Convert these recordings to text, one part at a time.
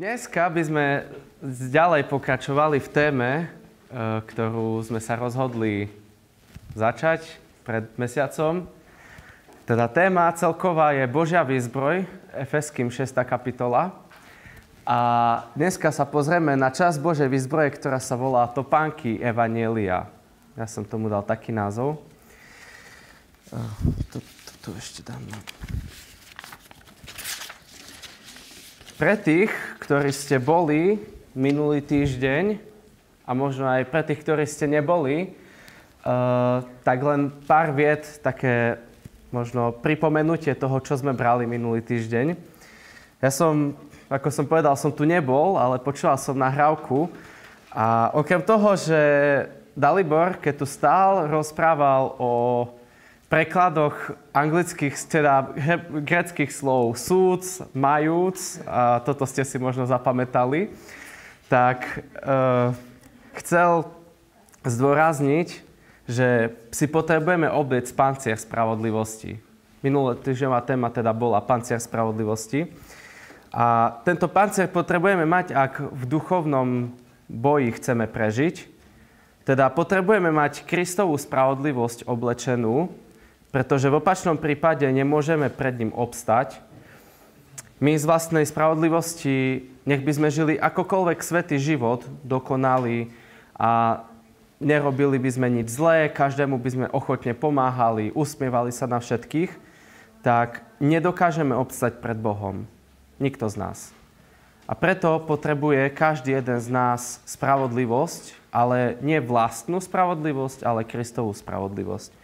Dneska by sme ďalej pokračovali v téme, e, ktorú sme sa rozhodli začať pred mesiacom. Teda téma celková je Božia výzbroj, Efeským 6. kapitola. A dneska sa pozrieme na časť Božej výzbroje, ktorá sa volá Topánky Evanielia. Ja som tomu dal taký názov. E, to, to, to ešte dám. Pre tých, ktorí ste boli minulý týždeň a možno aj pre tých, ktorí ste neboli, uh, tak len pár viet, také možno pripomenutie toho, čo sme brali minulý týždeň. Ja som, ako som povedal, som tu nebol, ale počúval som nahrávku a okrem toho, že Dalibor, keď tu stál, rozprával o prekladoch anglických, teda greckých slov súd, majúc, a toto ste si možno zapamätali, tak e, chcel zdôrazniť, že si potrebujeme obliec pancier spravodlivosti. Minulé týždňová téma teda bola pancier spravodlivosti. A tento pancier potrebujeme mať, ak v duchovnom boji chceme prežiť. Teda potrebujeme mať Kristovú spravodlivosť oblečenú, pretože v opačnom prípade nemôžeme pred ním obstať. My z vlastnej spravodlivosti, nech by sme žili akokoľvek svetý život, dokonali a nerobili by sme nič zlé, každému by sme ochotne pomáhali, usmievali sa na všetkých, tak nedokážeme obstať pred Bohom. Nikto z nás. A preto potrebuje každý jeden z nás spravodlivosť, ale nie vlastnú spravodlivosť, ale Kristovú spravodlivosť.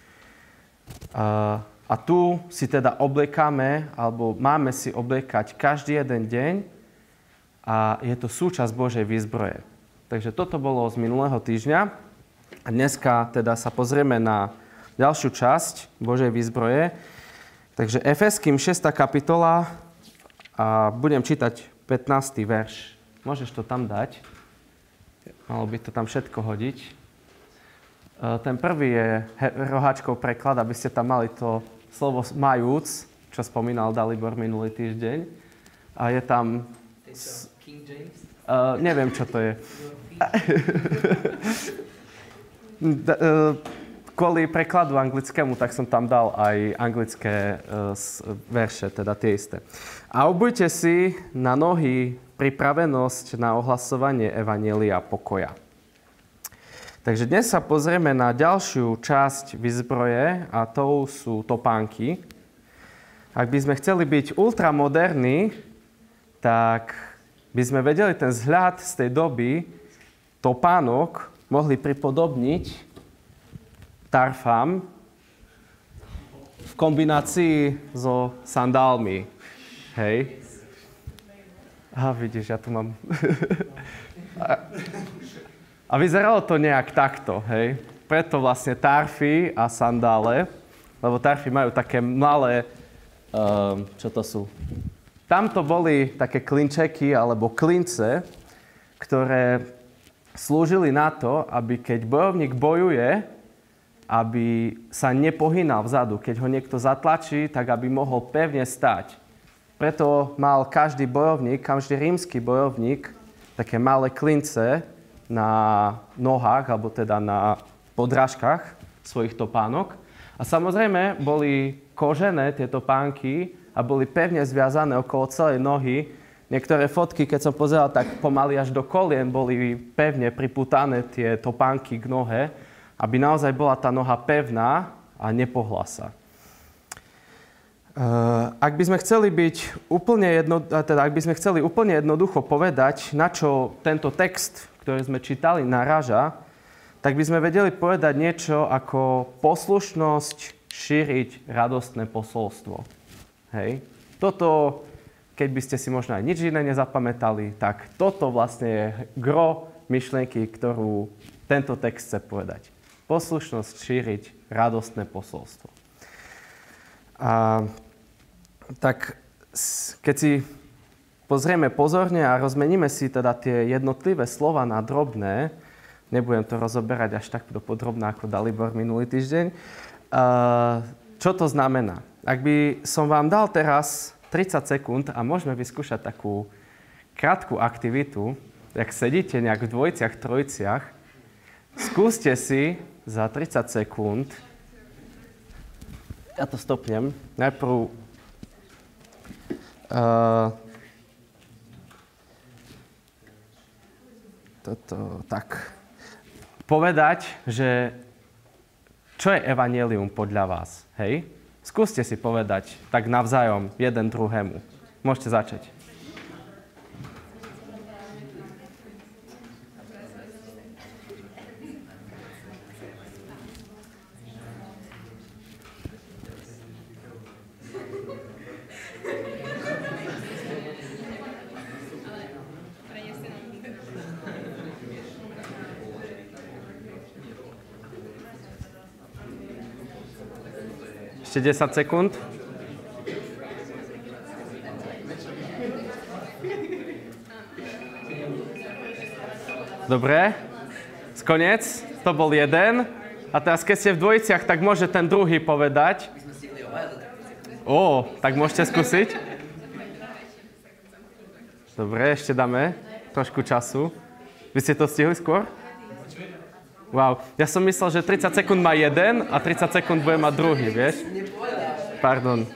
A tu si teda oblekáme, alebo máme si oblekať každý jeden deň a je to súčasť Božej výzbroje. Takže toto bolo z minulého týždňa. A dneska teda sa pozrieme na ďalšiu časť Božej výzbroje. Takže Efeským 6. kapitola a budem čítať 15. verš. Môžeš to tam dať. Malo by to tam všetko hodiť. Eh, ten prvý je roháčkov preklad, aby ste tam mali to slovo majúc, čo spomínal Dalibor minulý týždeň. A je tam... King James? Uh, neviem, čo to je. Eh, kvôli prekladu anglickému, tak som tam dal aj anglické uh, verše, teda tie isté. A obujte si na nohy pripravenosť na ohlasovanie Evanielia pokoja. Takže dnes sa pozrieme na ďalšiu časť výzbroje a to sú topánky. Ak by sme chceli byť ultramoderní, tak by sme vedeli ten vzhľad z tej doby topánok mohli pripodobniť tarfám v kombinácii so sandálmi. Hej? Aha, vidíš, ja tu mám... A vyzeralo to nejak takto, hej. Preto vlastne tarfy a sandále, lebo tarfy majú také malé, um, čo to sú? Tamto boli také klinčeky alebo klince, ktoré slúžili na to, aby keď bojovník bojuje, aby sa nepohynal vzadu. Keď ho niekto zatlačí, tak aby mohol pevne stať. Preto mal každý bojovník, každý rímsky bojovník, také malé klince, na nohách, alebo teda na podrážkach svojich topánok. A samozrejme boli kožené tieto pánky a boli pevne zviazané okolo celej nohy. Niektoré fotky, keď som pozeral, tak pomaly až do kolien boli pevne priputané tie topánky k nohe, aby naozaj bola tá noha pevná a nepohla sa. Eh, ak by sme chceli byť úplne jedno, teda ak by sme chceli úplne jednoducho povedať, na čo tento text ktoré sme čítali, naráža, tak by sme vedeli povedať niečo ako poslušnosť šíriť radostné posolstvo. Hej. Toto, keď by ste si možno aj nič iné nezapamätali, tak toto vlastne je gro myšlienky, ktorú tento text chce povedať. Poslušnosť šíriť radostné posolstvo. A, tak keď si pozrieme pozorne a rozmeníme si teda tie jednotlivé slova na drobné, nebudem to rozoberať až tak podrobná ako Dalibor minulý týždeň, čo to znamená? Ak by som vám dal teraz 30 sekúnd a môžeme vyskúšať takú krátku aktivitu, ak sedíte nejak v dvojciach, trojciach, skúste si za 30 sekúnd, ja to stopnem, najprv uh, toto, tak, povedať, že čo je evanelium podľa vás, hej? Skúste si povedať tak navzájom jeden druhému. Môžete začať. 10 sekúnd. Dobre, skonec, to bol jeden. A teraz, keď ste v dvojiciach, tak môže ten druhý povedať. Ó, tak môžete skúsiť. Dobre, ešte dáme trošku času. Vy ste to stihli skôr? Wow, ja som myslel, že 30 sekúnd má jeden a 30 sekúnd bude mať druhý, vieš? Pardon.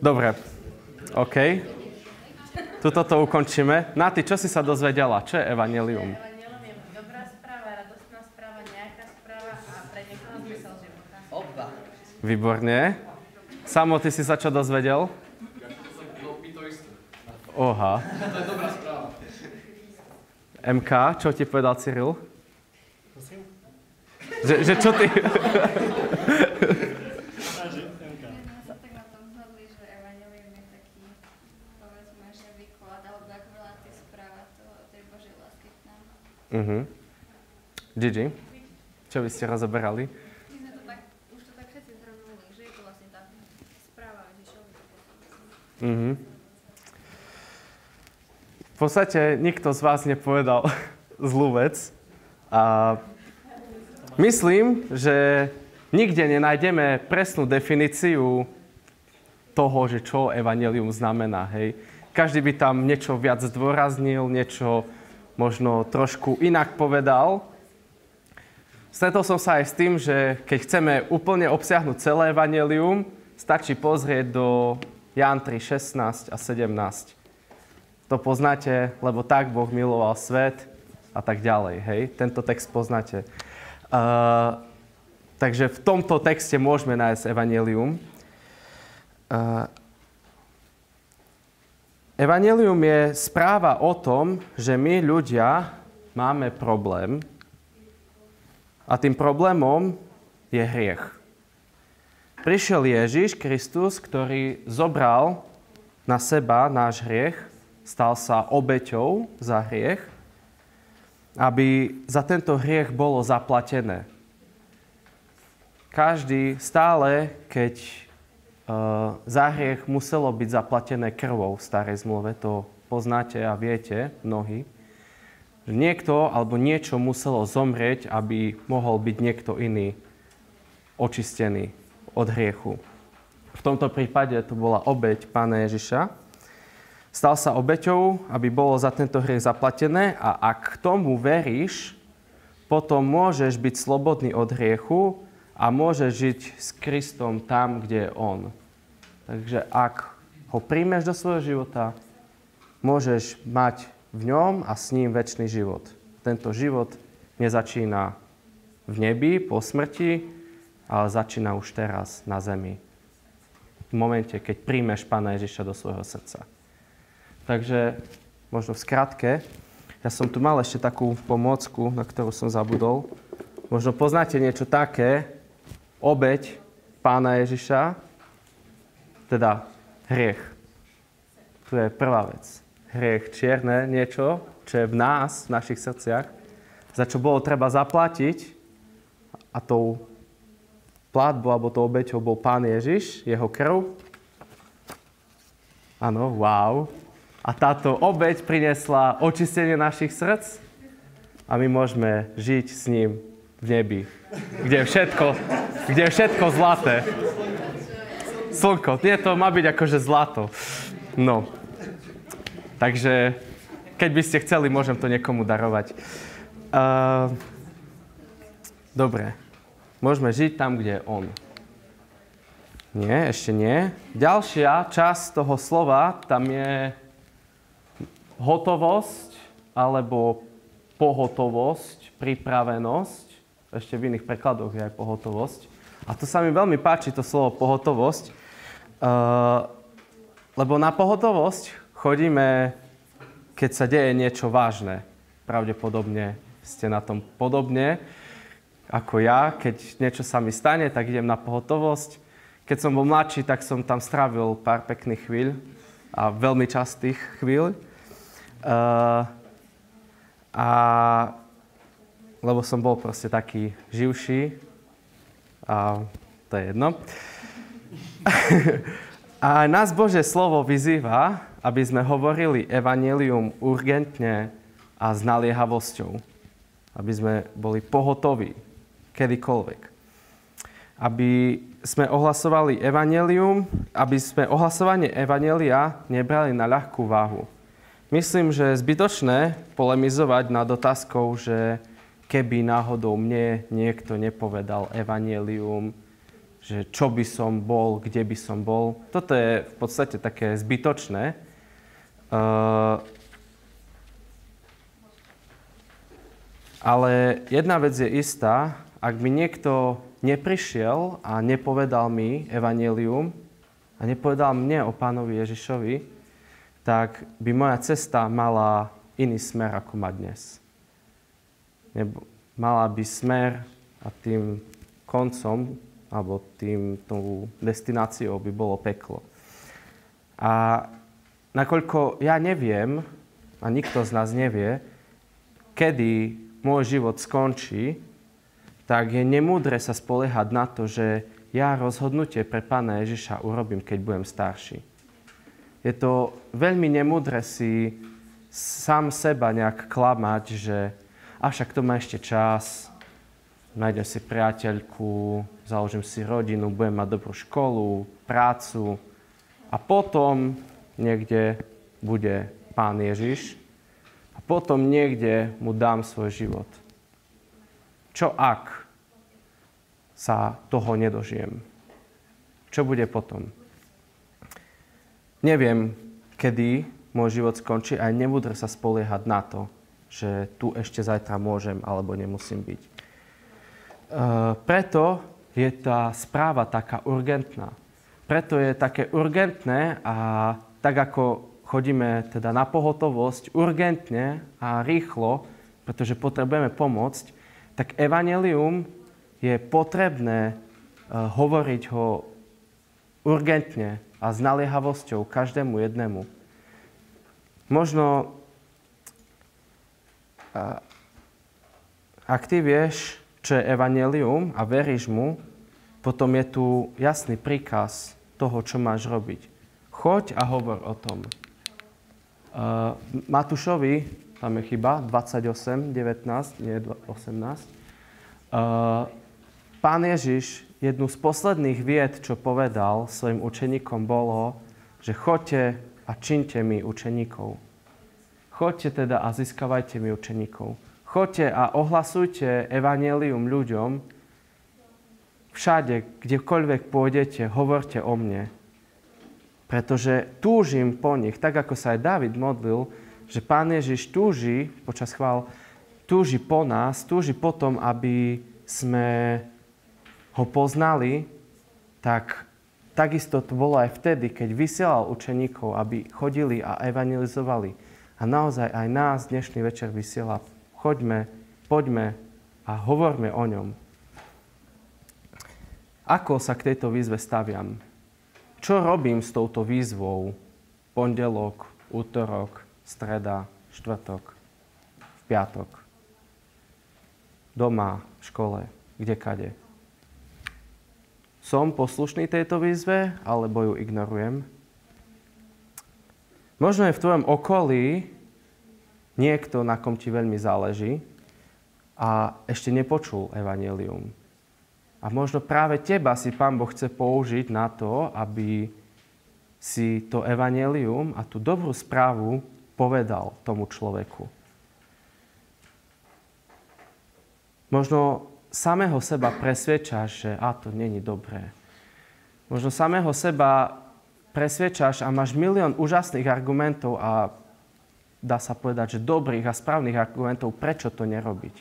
Dobre, OK. Tuto to ukončíme. Naty, čo si sa dozvedela? Čo je evanelium? Dobrá správa, radostná správa, nejaká správa a pre niekoho zmysel života. Oba. Výborne. Samo, ty si sa čo dozvedel? Oha. To je dobrá správa. MK, čo ti povedal Cyril? Že, že čo ty... Že že. Mhm. Gigi, čo by ste rozoberali? My sme to tak, už to tak všetci zhrnuli, že je to vlastne tá správa Ježišovi. Mhm. V podstate nikto z vás nepovedal zlú vec. A myslím, že nikde nenájdeme presnú definíciu toho, že čo evanelium znamená. Hej. Každý by tam niečo viac zdôraznil, niečo možno trošku inak povedal. Stretol som sa aj s tým, že keď chceme úplne obsiahnuť celé evanelium, stačí pozrieť do Ján 3, 16 a 17. To poznáte, lebo tak Boh miloval svet a tak ďalej. Hej? Tento text poznáte. Uh, takže v tomto texte môžeme nájsť evanelium. Uh, evanelium je správa o tom, že my ľudia máme problém a tým problémom je hriech. Prišiel Ježiš Kristus, ktorý zobral na seba náš hriech stal sa obeťou za hriech, aby za tento hriech bolo zaplatené. Každý stále, keď uh, za hriech muselo byť zaplatené krvou v starej zmluve, to poznáte a viete mnohí, že niekto alebo niečo muselo zomrieť, aby mohol byť niekto iný očistený od hriechu. V tomto prípade to bola obeť Pána Ježiša. Stal sa obeťou, aby bolo za tento hriech zaplatené a ak tomu veríš, potom môžeš byť slobodný od hriechu a môžeš žiť s Kristom tam, kde je On. Takže ak ho príjmeš do svojho života, môžeš mať v ňom a s ním väčší život. Tento život nezačína v nebi po smrti, ale začína už teraz na zemi. V momente, keď príjmeš Pána Ježiša do svojho srdca. Takže možno v skratke, ja som tu mal ešte takú pomôcku, na ktorú som zabudol. Možno poznáte niečo také, obeď pána Ježiša, teda hriech. Tu je prvá vec. Hriech čierne, niečo, čo je v nás, v našich srdciach, za čo bolo treba zaplatiť a tou platbou alebo tou obeťou bol pán Ježiš, jeho krv. Áno, wow. A táto obeď priniesla očistenie našich srdc a my môžeme žiť s ním v nebi, kde je všetko, kde je všetko zlaté. Slnko, nie, to má byť akože zlato. No. Takže, keď by ste chceli, môžem to niekomu darovať. Uh, dobre. Môžeme žiť tam, kde je on. Nie, ešte nie. Ďalšia časť toho slova, tam je hotovosť alebo pohotovosť, pripravenosť. Ešte v iných prekladoch je aj pohotovosť. A to sa mi veľmi páči, to slovo pohotovosť, uh, lebo na pohotovosť chodíme, keď sa deje niečo vážne. Pravdepodobne ste na tom podobne ako ja. Keď niečo sa mi stane, tak idem na pohotovosť. Keď som bol mladší, tak som tam strávil pár pekných chvíľ a veľmi častých chvíľ. A lebo som bol proste taký živší a to je jedno. a nás Bože slovo vyzýva, aby sme hovorili evanelium urgentne a s naliehavosťou. Aby sme boli pohotoví kedykoľvek. Aby sme ohlasovali evanelium, aby sme ohlasovanie evanelia nebrali na ľahkú váhu. Myslím, že je zbytočné polemizovať nad otázkou, že keby náhodou mne niekto nepovedal evanelium, že čo by som bol, kde by som bol. Toto je v podstate také zbytočné. Uh, ale jedna vec je istá, ak by niekto neprišiel a nepovedal mi evanelium a nepovedal mne o pánovi Ježišovi, tak by moja cesta mala iný smer, ako má dnes. Nebo, mala by smer a tým koncom, alebo tým tou destináciou by bolo peklo. A nakoľko ja neviem, a nikto z nás nevie, kedy môj život skončí, tak je nemúdre sa spoliehať na to, že ja rozhodnutie pre Pána Ježiša urobím, keď budem starší. Je to veľmi nemúdre si sám seba nejak klamať, že avšak to má ešte čas, nájdem si priateľku, založím si rodinu, budem mať dobrú školu, prácu a potom niekde bude Pán Ježiš a potom niekde mu dám svoj život. Čo ak sa toho nedožijem? Čo bude potom? Neviem, kedy môj život skončí a nebudem sa spoliehať na to, že tu ešte zajtra môžem alebo nemusím byť. E, preto je tá správa taká urgentná. Preto je také urgentné a tak ako chodíme teda na pohotovosť urgentne a rýchlo, pretože potrebujeme pomôcť, tak evanelium je potrebné uh, hovoriť ho urgentne a s naliehavosťou každému jednému. Možno, ak ty vieš, čo je evanelium a veríš mu, potom je tu jasný príkaz toho, čo máš robiť. Choď a hovor o tom. Uh, Matúšovi tam je chyba, 28, 19, nie 18. Uh, pán Ježiš, jednu z posledných vied, čo povedal svojim učeníkom, bolo, že choďte a činte mi učeníkov. Choďte teda a získavajte mi učeníkov. Choďte a ohlasujte evanelium ľuďom. Všade, kdekoľvek pôjdete, hovorte o mne. Pretože túžim po nich, tak ako sa aj David modlil, že Pán Ježiš túži počas chvál, túži po nás, túži po tom, aby sme ho poznali, tak takisto to bolo aj vtedy, keď vysielal učeníkov, aby chodili a evangelizovali. A naozaj aj nás dnešný večer vysiela. Choďme, poďme a hovorme o ňom. Ako sa k tejto výzve staviam? Čo robím s touto výzvou? Pondelok, útorok, streda, štvrtok, v piatok. Doma, v škole, kde kade. Som poslušný tejto výzve, alebo ju ignorujem? Možno je v tvojom okolí niekto, na kom ti veľmi záleží a ešte nepočul evanelium. A možno práve teba si Pán Boh chce použiť na to, aby si to evanelium a tú dobrú správu povedal tomu človeku. Možno samého seba presvedčaš, že a to není dobré. Možno samého seba presvedčaš a máš milión úžasných argumentov a dá sa povedať, že dobrých a správnych argumentov, prečo to nerobiť.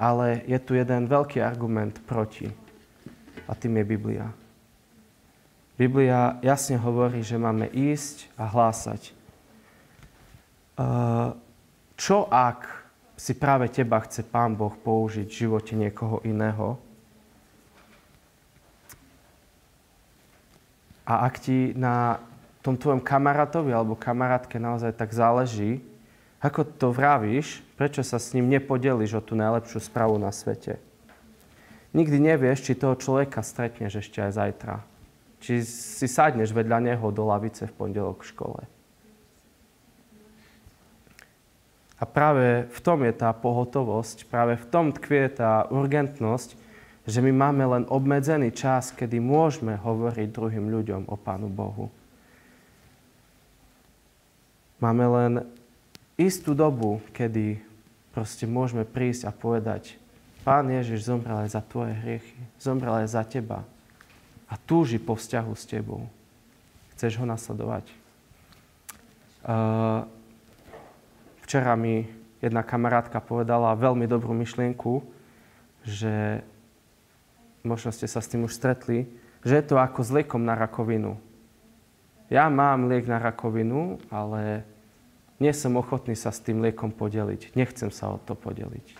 Ale je tu jeden veľký argument proti. A tým je Biblia. Biblia jasne hovorí, že máme ísť a hlásať. Čo ak si práve teba chce Pán Boh použiť v živote niekoho iného. A ak ti na tom tvojom kamarátovi alebo kamarátke naozaj tak záleží, ako to vravíš, prečo sa s ním nepodeliš o tú najlepšiu správu na svete? Nikdy nevieš, či toho človeka stretneš ešte aj zajtra. Či si sadneš vedľa neho do lavice v pondelok v škole. A práve v tom je tá pohotovosť, práve v tom tkvie tá urgentnosť, že my máme len obmedzený čas, kedy môžeme hovoriť druhým ľuďom o Pánu Bohu. Máme len istú dobu, kedy proste môžeme prísť a povedať, Pán Ježiš zomrel aj za tvoje hriechy, zomrel aj za teba a túži po vzťahu s tebou. Chceš ho nasledovať? Uh, Včera mi jedna kamarátka povedala veľmi dobrú myšlienku, že možno ste sa s tým už stretli, že je to ako s liekom na rakovinu. Ja mám liek na rakovinu, ale nie som ochotný sa s tým liekom podeliť. Nechcem sa o to podeliť.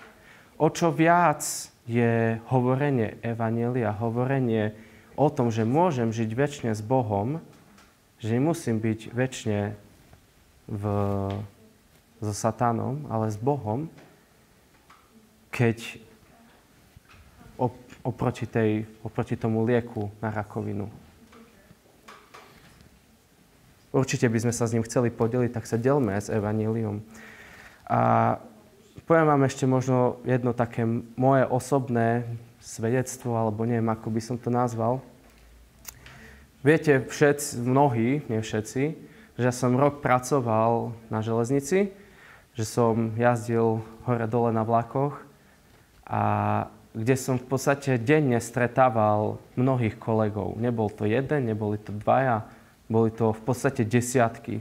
O čo viac je hovorenie Evanelia, hovorenie o tom, že môžem žiť väčšine s Bohom, že nemusím byť väčšine v so satánom, ale s Bohom, keď oproti, tej, oproti tomu lieku na rakovinu. Určite by sme sa s ním chceli podeliť, tak sa delme s evanílium. A poviem vám ešte možno jedno také moje osobné svedectvo, alebo neviem, ako by som to nazval. Viete, všetci, mnohí, nie všetci, že som rok pracoval na železnici že som jazdil hore-dole na vlakoch a kde som v podstate denne stretával mnohých kolegov. Nebol to jeden, neboli to dvaja, boli to v podstate desiatky,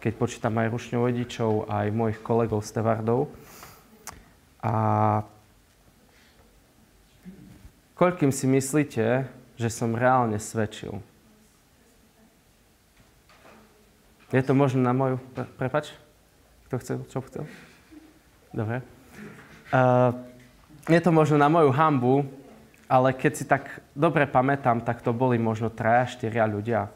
keď počítam aj rušňovodičov, aj mojich kolegov stevardov. A koľkým si myslíte, že som reálne svedčil? Je to možno na moju... Prepač? Kto chce, čo chcel? Dobre. Uh, je to možno na moju hambu, ale keď si tak dobre pamätám, tak to boli možno traja, štyria ľudia.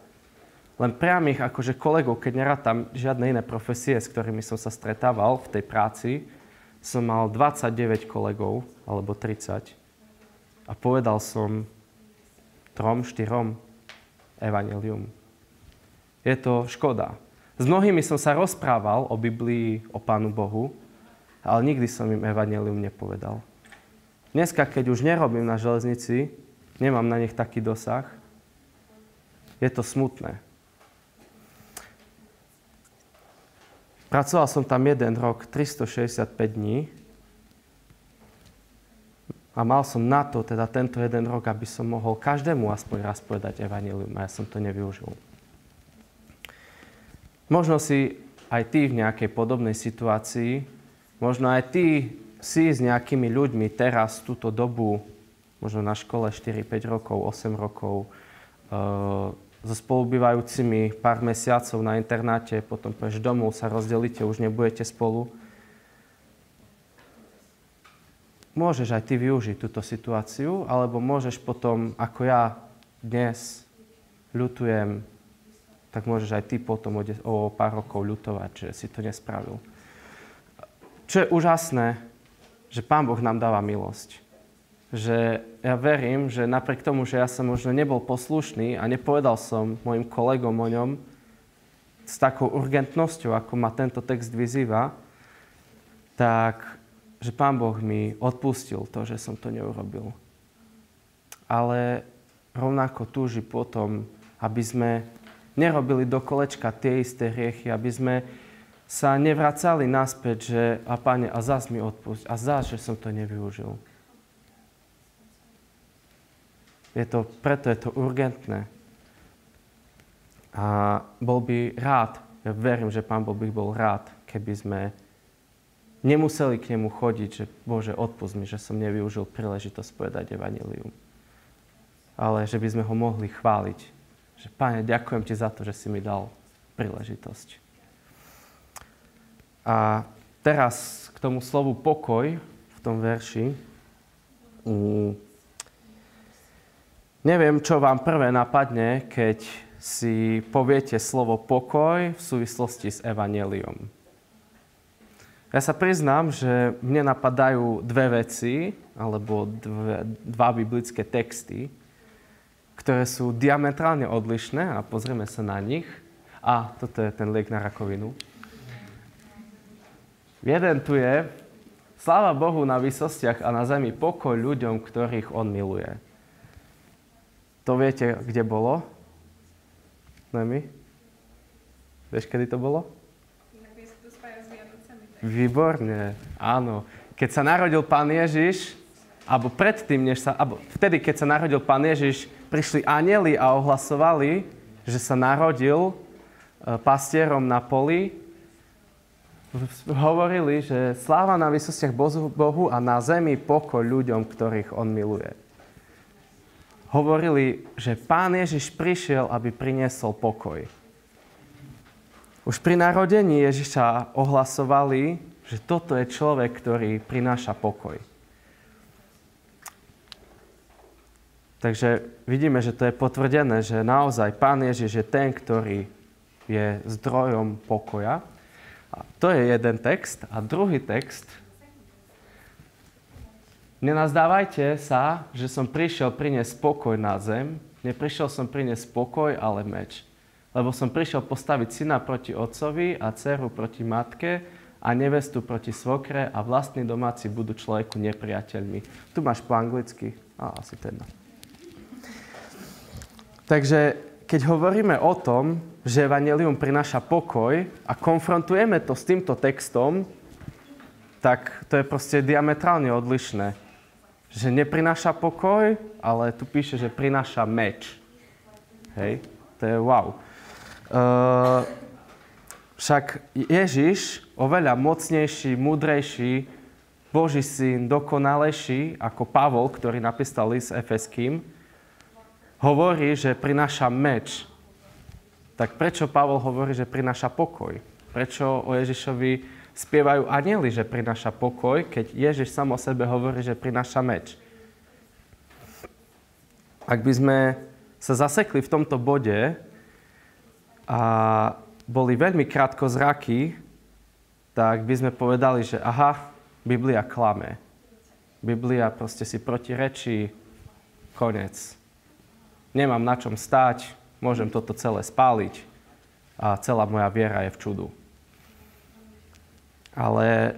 Len priamých akože kolegov, keď nerátam žiadne iné profesie, s ktorými som sa stretával v tej práci, som mal 29 kolegov, alebo 30. A povedal som trom, štyrom evanelium. Je to škoda. S mnohými som sa rozprával o Biblii, o Pánu Bohu, ale nikdy som im evanelium nepovedal. Dneska, keď už nerobím na železnici, nemám na nich taký dosah, je to smutné. Pracoval som tam jeden rok, 365 dní a mal som na to, teda tento jeden rok, aby som mohol každému aspoň raz povedať evanelium a ja som to nevyužil. Možno si aj ty v nejakej podobnej situácii, možno aj ty si s nejakými ľuďmi teraz, túto dobu, možno na škole 4-5 rokov, 8 rokov, uh, so spolubývajúcimi pár mesiacov na internáte, potom pôjdeš domov, sa rozdelíte, už nebudete spolu. Môžeš aj ty využiť túto situáciu, alebo môžeš potom, ako ja dnes, ľutujem tak môžeš aj ty potom o, pár rokov ľutovať, že si to nespravil. Čo je úžasné, že Pán Boh nám dáva milosť. Že ja verím, že napriek tomu, že ja som možno nebol poslušný a nepovedal som mojim kolegom o ňom s takou urgentnosťou, ako ma tento text vyzýva, tak že Pán Boh mi odpustil to, že som to neurobil. Ale rovnako túži potom, aby sme nerobili do kolečka tie isté hriechy, aby sme sa nevracali naspäť, že a Pane, a zás mi odpusť, a zás, že som to nevyužil. Je to, preto je to urgentné. A bol by rád, ja verím, že Pán Boh by bol rád, keby sme nemuseli k nemu chodiť, že Bože, odpust mi, že som nevyužil príležitosť povedať Evangelium. Ale že by sme ho mohli chváliť. Že Pane, ďakujem Ti za to, že si mi dal príležitosť. A teraz k tomu slovu pokoj v tom verši. Mm. Neviem, čo vám prvé napadne, keď si poviete slovo pokoj v súvislosti s evaneliom. Ja sa priznám, že mne napadajú dve veci, alebo dve, dva biblické texty, ktoré sú diametrálne odlišné a pozrieme sa na nich. A toto je ten liek na rakovinu. Jeden tu je, sláva Bohu na výsostiach a na zemi pokoj ľuďom, ktorých On miluje. To viete, kde bolo? Nemi? Vieš, kedy to bolo? Výborne, áno. Keď sa narodil Pán Ježiš, alebo predtým, než sa, alebo vtedy, keď sa narodil Pán Ježiš, prišli anieli a ohlasovali, že sa narodil e, pastierom na poli. Hovorili, že sláva na vysostiach Bohu a na zemi pokoj ľuďom, ktorých On miluje. Hovorili, že Pán Ježiš prišiel, aby priniesol pokoj. Už pri narodení Ježiša ohlasovali, že toto je človek, ktorý prináša pokoj. Takže vidíme, že to je potvrdené, že naozaj Pán Ježiš je ten, ktorý je zdrojom pokoja. A to je jeden text. A druhý text. Nenazdávajte sa, že som prišiel priniesť pokoj na zem. Neprišiel som priniesť pokoj, ale meč lebo som prišiel postaviť syna proti otcovi a dceru proti matke a nevestu proti svokre a vlastní domáci budú človeku nepriateľmi. Tu máš po anglicky. A, asi jedno. Takže keď hovoríme o tom, že Evangelium prináša pokoj a konfrontujeme to s týmto textom, tak to je proste diametrálne odlišné. Že neprináša pokoj, ale tu píše, že prináša meč. Hej? To je wow. Uh, však Ježiš, oveľa mocnejší, múdrejší, Boží syn, dokonalejší ako Pavol, ktorý napísal list Efeským, hovorí, že prináša meč. Tak prečo Pavol hovorí, že prináša pokoj? Prečo o Ježišovi spievajú anieli, že prináša pokoj, keď Ježiš sám o sebe hovorí, že prináša meč? Ak by sme sa zasekli v tomto bode, a boli veľmi krátko zraky, tak by sme povedali, že aha, Biblia klame. Biblia proste si protirečí, konec. Nemám na čom stáť, môžem toto celé spáliť a celá moja viera je v čudu. Ale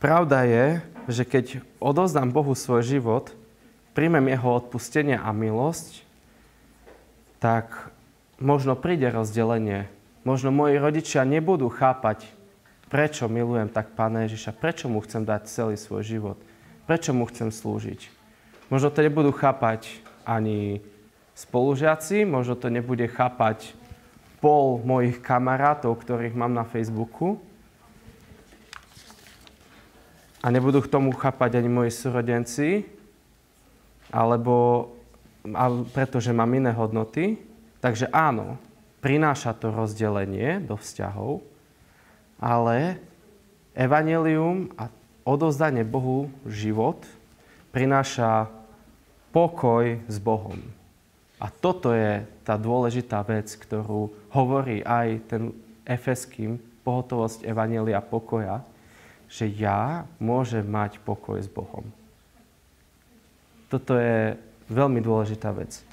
pravda je, že keď odozdám Bohu svoj život, príjmem Jeho odpustenie a milosť, tak možno príde rozdelenie. Možno moji rodičia nebudú chápať, prečo milujem tak Pána Ježiša, prečo mu chcem dať celý svoj život, prečo mu chcem slúžiť. Možno to nebudú chápať ani spolužiaci, možno to nebude chápať pol mojich kamarátov, ktorých mám na Facebooku. A nebudú k tomu chápať ani moji súrodenci, alebo pretože mám iné hodnoty. Takže áno, prináša to rozdelenie do vzťahov, ale evanelium a odozdanie Bohu život prináša pokoj s Bohom. A toto je tá dôležitá vec, ktorú hovorí aj ten efeským pohotovosť Evanelia pokoja, že ja môžem mať pokoj s Bohom. Toto je veľmi dôležitá vec.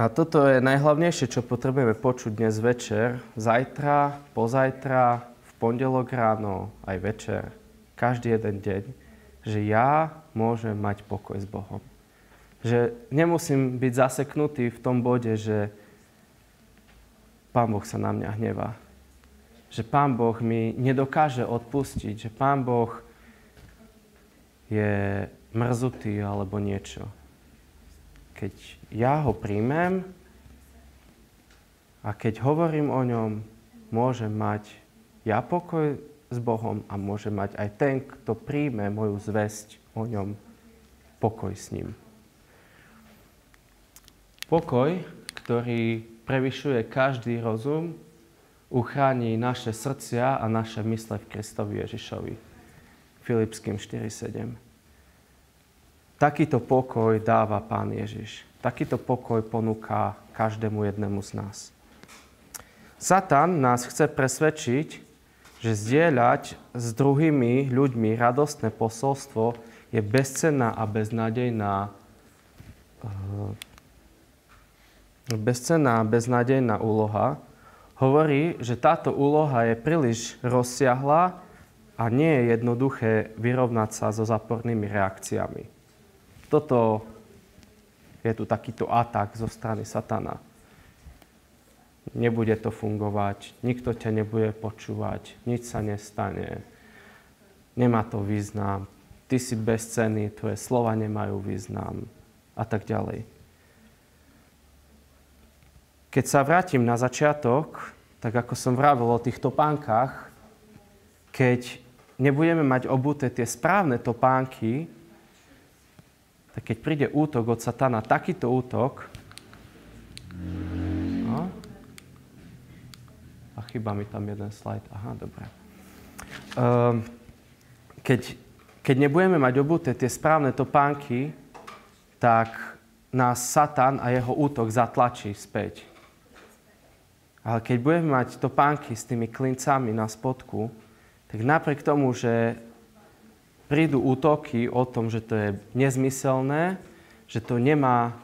A toto je najhlavnejšie, čo potrebujeme počuť dnes večer, zajtra, pozajtra, v pondelok ráno, aj večer, každý jeden deň, že ja môžem mať pokoj s Bohom. Že nemusím byť zaseknutý v tom bode, že Pán Boh sa na mňa hnevá. Že Pán Boh mi nedokáže odpustiť, že Pán Boh je mrzutý alebo niečo. Keď ja ho príjmem a keď hovorím o ňom, môžem mať ja pokoj s Bohom a môže mať aj ten, kto príjme moju zväzť o ňom, pokoj s ním. Pokoj, ktorý prevyšuje každý rozum, uchráni naše srdcia a naše mysle v Kristovi Ježišovi. Filipským 4.7. Takýto pokoj dáva Pán Ježiš. Takýto pokoj ponúka každému jednému z nás. Satan nás chce presvedčiť, že zdieľať s druhými ľuďmi radostné posolstvo je bezcenná a beznádejná eh, bezcenná, beznádejná úloha, hovorí, že táto úloha je príliš rozsiahla a nie je jednoduché vyrovnať sa so zápornými reakciami. Toto je tu takýto atak zo strany satana. Nebude to fungovať, nikto ťa nebude počúvať, nič sa nestane, nemá to význam, ty si bezcenný, tvoje slova nemajú význam a tak ďalej. Keď sa vrátim na začiatok, tak ako som vravel o tých topánkach, keď nebudeme mať obuté tie správne topánky, tak keď príde útok od satana, takýto útok, a chýba mi tam jeden slajd, aha, dobre. Um, keď, keď nebudeme mať obuté tie správne topánky, tak nás Satan a jeho útok zatlačí späť. Ale keď budeme mať topánky s tými klincami na spodku, tak napriek tomu, že prídu útoky o tom, že to je nezmyselné, že to nemá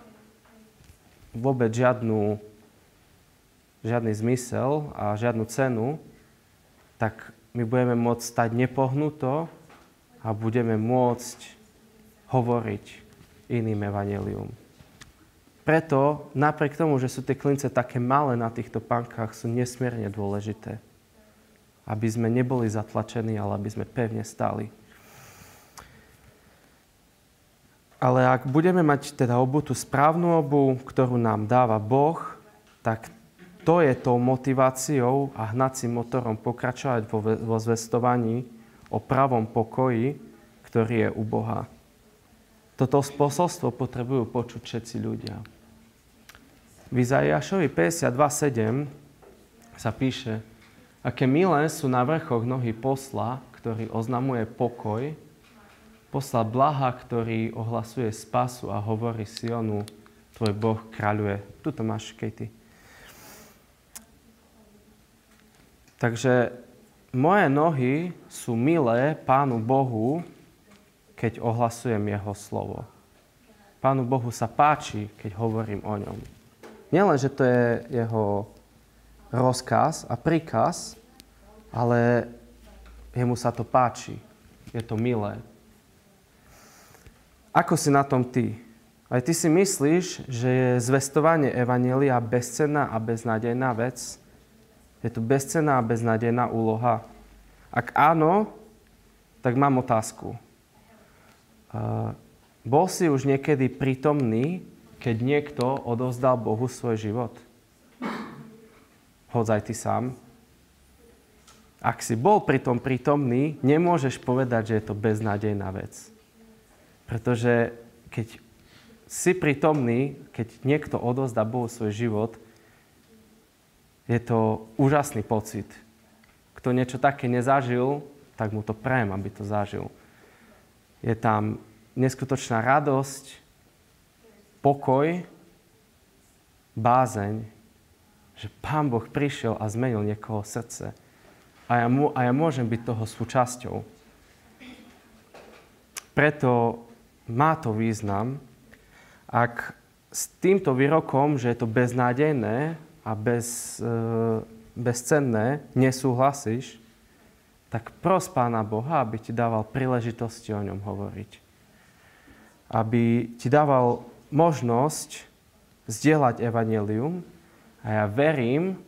vôbec žiadnu, žiadny zmysel a žiadnu cenu, tak my budeme môcť stať nepohnuto a budeme môcť hovoriť iným evanelium. Preto, napriek tomu, že sú tie klince také malé na týchto pankách, sú nesmierne dôležité. Aby sme neboli zatlačení, ale aby sme pevne stáli. Ale ak budeme mať teda obu tú správnu obu, ktorú nám dáva Boh, tak to je tou motiváciou a hnacím motorom pokračovať vo, vo zvestovaní o pravom pokoji, ktorý je u Boha. Toto posolstvo potrebujú počuť všetci ľudia. V Izaiášovi 52.7 sa píše, aké milé sú na vrchoch nohy posla, ktorý oznamuje pokoj, posla blaha, ktorý ohlasuje spasu a hovorí Sionu, tvoj Boh kráľuje. Tuto máš, Katie. Takže moje nohy sú milé Pánu Bohu, keď ohlasujem Jeho slovo. Pánu Bohu sa páči, keď hovorím o ňom. Nielen, že to je jeho rozkaz a príkaz, ale jemu sa to páči. Je to milé. Ako si na tom ty? Aj ty si myslíš, že je zvestovanie Evanielia bezcenná a beznádejná vec? Je to bezcenná a beznádejná úloha? Ak áno, tak mám otázku. bol si už niekedy prítomný keď niekto odovzdal Bohu svoj život? Hoď ty sám. Ak si bol pri tom prítomný, nemôžeš povedať, že je to beznádejná vec. Pretože keď si prítomný, keď niekto odozdá Bohu svoj život, je to úžasný pocit. Kto niečo také nezažil, tak mu to prajem, aby to zažil. Je tam neskutočná radosť, pokoj, bázeň, že Pán Boh prišiel a zmenil niekoho srdce. A ja, a ja môžem byť toho súčasťou. Preto má to význam, ak s týmto výrokom, že je to beznádejné a bez, e, bezcenné, nesúhlasíš, tak pros Pána Boha, aby ti dával príležitosti o ňom hovoriť. Aby ti dával možnosť zdieľať evanelium a ja verím,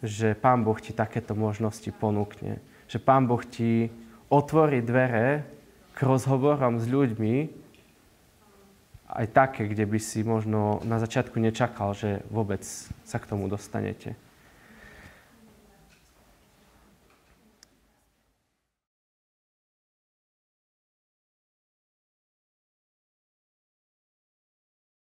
že Pán Boh ti takéto možnosti ponúkne. Že Pán Boh ti otvorí dvere k rozhovorom s ľuďmi, aj také, kde by si možno na začiatku nečakal, že vôbec sa k tomu dostanete.